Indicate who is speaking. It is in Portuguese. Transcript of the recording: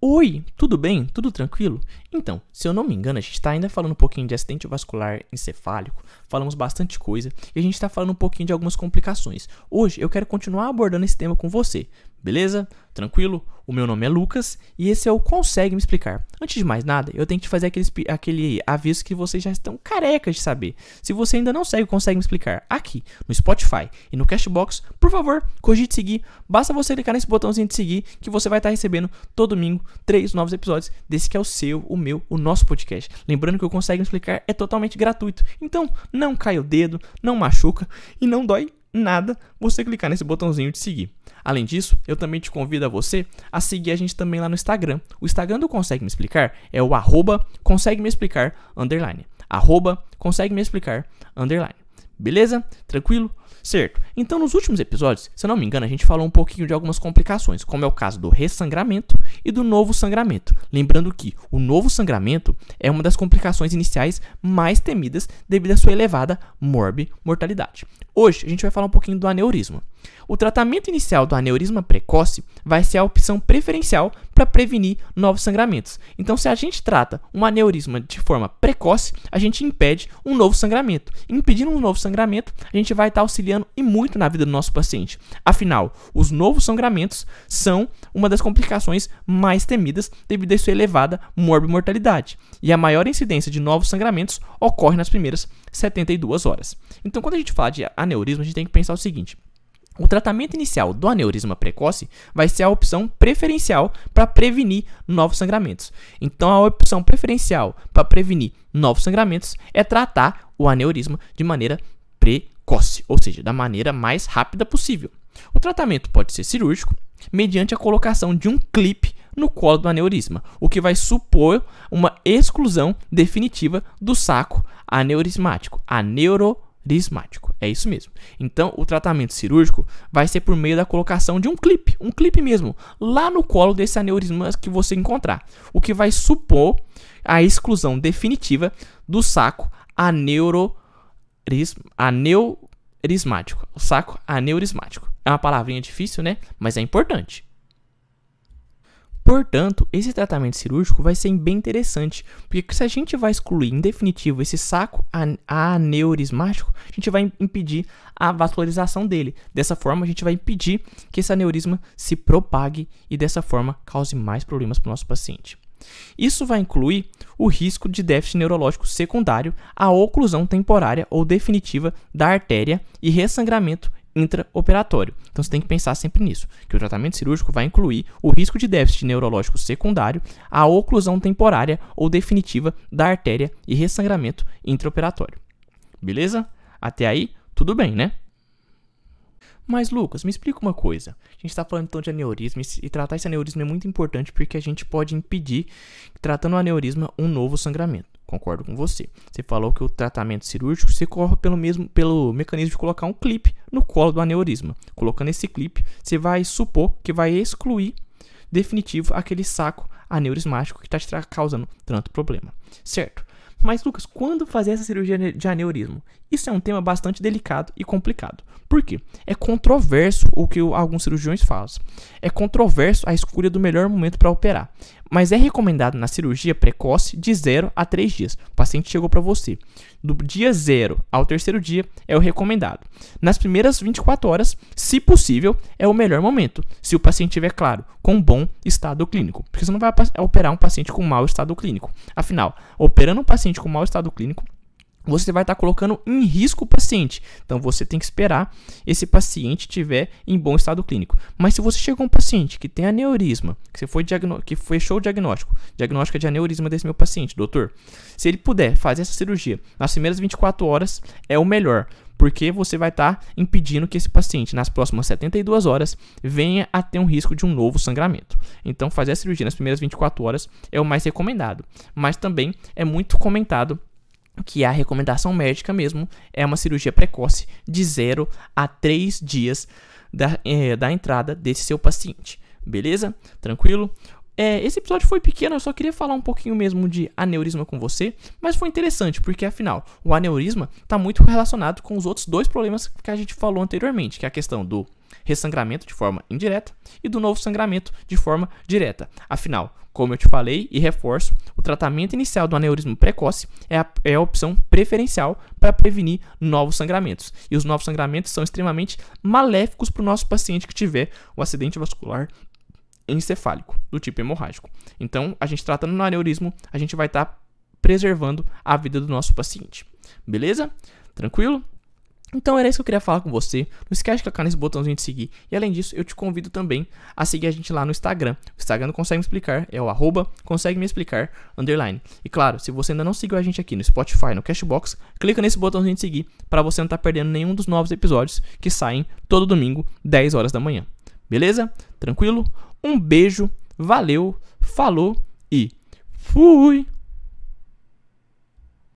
Speaker 1: Oi, tudo bem? Tudo tranquilo? Então, se eu não me engano, a gente está ainda falando um pouquinho de acidente vascular encefálico, falamos bastante coisa e a gente está falando um pouquinho de algumas complicações. Hoje eu quero continuar abordando esse tema com você, beleza? Tranquilo? O meu nome é Lucas e esse é o Consegue Me Explicar. Antes de mais nada, eu tenho que te fazer aquele, aquele aviso que vocês já estão carecas de saber. Se você ainda não segue o Consegue Me Explicar aqui no Spotify e no Cashbox, por favor, cogite seguir. Basta você clicar nesse botãozinho de seguir que você vai estar recebendo todo domingo três novos episódios desse que é o seu, o meu, o nosso podcast. Lembrando que o Consegue Me Explicar é totalmente gratuito. Então, não cai o dedo, não machuca e não dói nada você clicar nesse botãozinho de seguir. Além disso, eu também te convido a você a seguir a gente também lá no Instagram. O Instagram do Consegue Me Explicar é o arroba consegue me explicar underline. Arroba consegue me explicar underline. Beleza? Tranquilo? Certo. Então, nos últimos episódios, se eu não me engano, a gente falou um pouquinho de algumas complicações, como é o caso do ressangramento e do novo sangramento. Lembrando que o novo sangramento é uma das complicações iniciais mais temidas devido à sua elevada morbi-mortalidade. Hoje, a gente vai falar um pouquinho do aneurisma. O tratamento inicial do aneurisma precoce vai ser a opção preferencial para prevenir novos sangramentos. Então, se a gente trata um aneurisma de forma precoce, a gente impede um novo sangramento. Impedindo um novo sangramento, a gente vai estar tá auxiliando e muito na vida do nosso paciente. Afinal, os novos sangramentos são uma das complicações mais temidas devido à sua elevada morbimortalidade. E a maior incidência de novos sangramentos ocorre nas primeiras 72 horas. Então, quando a gente fala de aneurisma, a gente tem que pensar o seguinte: o tratamento inicial do aneurisma precoce vai ser a opção preferencial para prevenir novos sangramentos. Então, a opção preferencial para prevenir novos sangramentos é tratar o aneurisma de maneira precoce, ou seja, da maneira mais rápida possível. O tratamento pode ser cirúrgico, mediante a colocação de um clipe no colo do aneurisma, o que vai supor uma exclusão definitiva do saco aneurismático, a neuro prismático. É isso mesmo. Então, o tratamento cirúrgico vai ser por meio da colocação de um clipe, um clipe mesmo, lá no colo desse aneurisma que você encontrar, o que vai supor a exclusão definitiva do saco aneurismático. O saco aneurismático. É uma palavrinha difícil, né? Mas é importante. Portanto, esse tratamento cirúrgico vai ser bem interessante, porque se a gente vai excluir em definitivo esse saco aneurismático, a gente vai impedir a vascularização dele. Dessa forma, a gente vai impedir que esse aneurisma se propague e dessa forma cause mais problemas para o nosso paciente. Isso vai incluir o risco de déficit neurológico secundário, a oclusão temporária ou definitiva da artéria e ressangramento intraoperatório. Então você tem que pensar sempre nisso, que o tratamento cirúrgico vai incluir o risco de déficit neurológico secundário, a oclusão temporária ou definitiva da artéria e ressangramento intraoperatório. Beleza? Até aí, tudo bem, né? Mas, Lucas, me explica uma coisa. A gente está falando então de aneurisma e tratar esse aneurisma é muito importante porque a gente pode impedir, tratando o aneurisma, um novo sangramento. Concordo com você. Você falou que o tratamento cirúrgico se corre pelo mesmo pelo mecanismo de colocar um clipe no colo do aneurisma. Colocando esse clipe, você vai supor que vai excluir definitivo aquele saco aneurismático que está te causando tanto problema. Certo? Mas, Lucas, quando fazer essa cirurgia de aneurismo? Isso é um tema bastante delicado e complicado. Por quê? É controverso o que alguns cirurgiões fazem. É controverso a escolha do melhor momento para operar. Mas é recomendado na cirurgia precoce de 0 a 3 dias. O paciente chegou para você. Do dia 0 ao terceiro dia é o recomendado. Nas primeiras 24 horas, se possível, é o melhor momento. Se o paciente estiver, claro, com bom estado clínico. Porque você não vai operar um paciente com mau estado clínico. Afinal, operando um paciente com mau estado clínico, você vai estar colocando em risco o paciente. Então você tem que esperar esse paciente estiver em bom estado clínico. Mas se você chegou um paciente que tem aneurisma, que você foi que fechou o diagnóstico, diagnóstico de aneurisma desse meu paciente, doutor, se ele puder fazer essa cirurgia nas primeiras 24 horas, é o melhor. Porque você vai estar impedindo que esse paciente, nas próximas 72 horas, venha a ter um risco de um novo sangramento. Então, fazer a cirurgia nas primeiras 24 horas é o mais recomendado. Mas também é muito comentado que a recomendação médica mesmo é uma cirurgia precoce de 0 a 3 dias da, é, da entrada desse seu paciente. Beleza? Tranquilo? É, esse episódio foi pequeno, eu só queria falar um pouquinho mesmo de aneurisma com você, mas foi interessante, porque afinal, o aneurisma está muito relacionado com os outros dois problemas que a gente falou anteriormente, que é a questão do ressangramento de forma indireta e do novo sangramento de forma direta. Afinal, como eu te falei e reforço, o tratamento inicial do aneurisma precoce é a, é a opção preferencial para prevenir novos sangramentos. E os novos sangramentos são extremamente maléficos para o nosso paciente que tiver o acidente vascular encefálico, do tipo hemorrágico. Então, a gente tratando no aneurismo, a gente vai estar tá preservando a vida do nosso paciente. Beleza? Tranquilo? Então era isso que eu queria falar com você. Não esquece de clicar nesse botãozinho de seguir. E além disso, eu te convido também a seguir a gente lá no Instagram. O Instagram não consegue me explicar, é o arroba consegue me explicar, underline. E claro, se você ainda não seguiu a gente aqui no Spotify, no Cashbox, clica nesse botãozinho de seguir para você não estar tá perdendo nenhum dos novos episódios que saem todo domingo, 10 horas da manhã. Beleza? Tranquilo? Um beijo, valeu, falou e fui!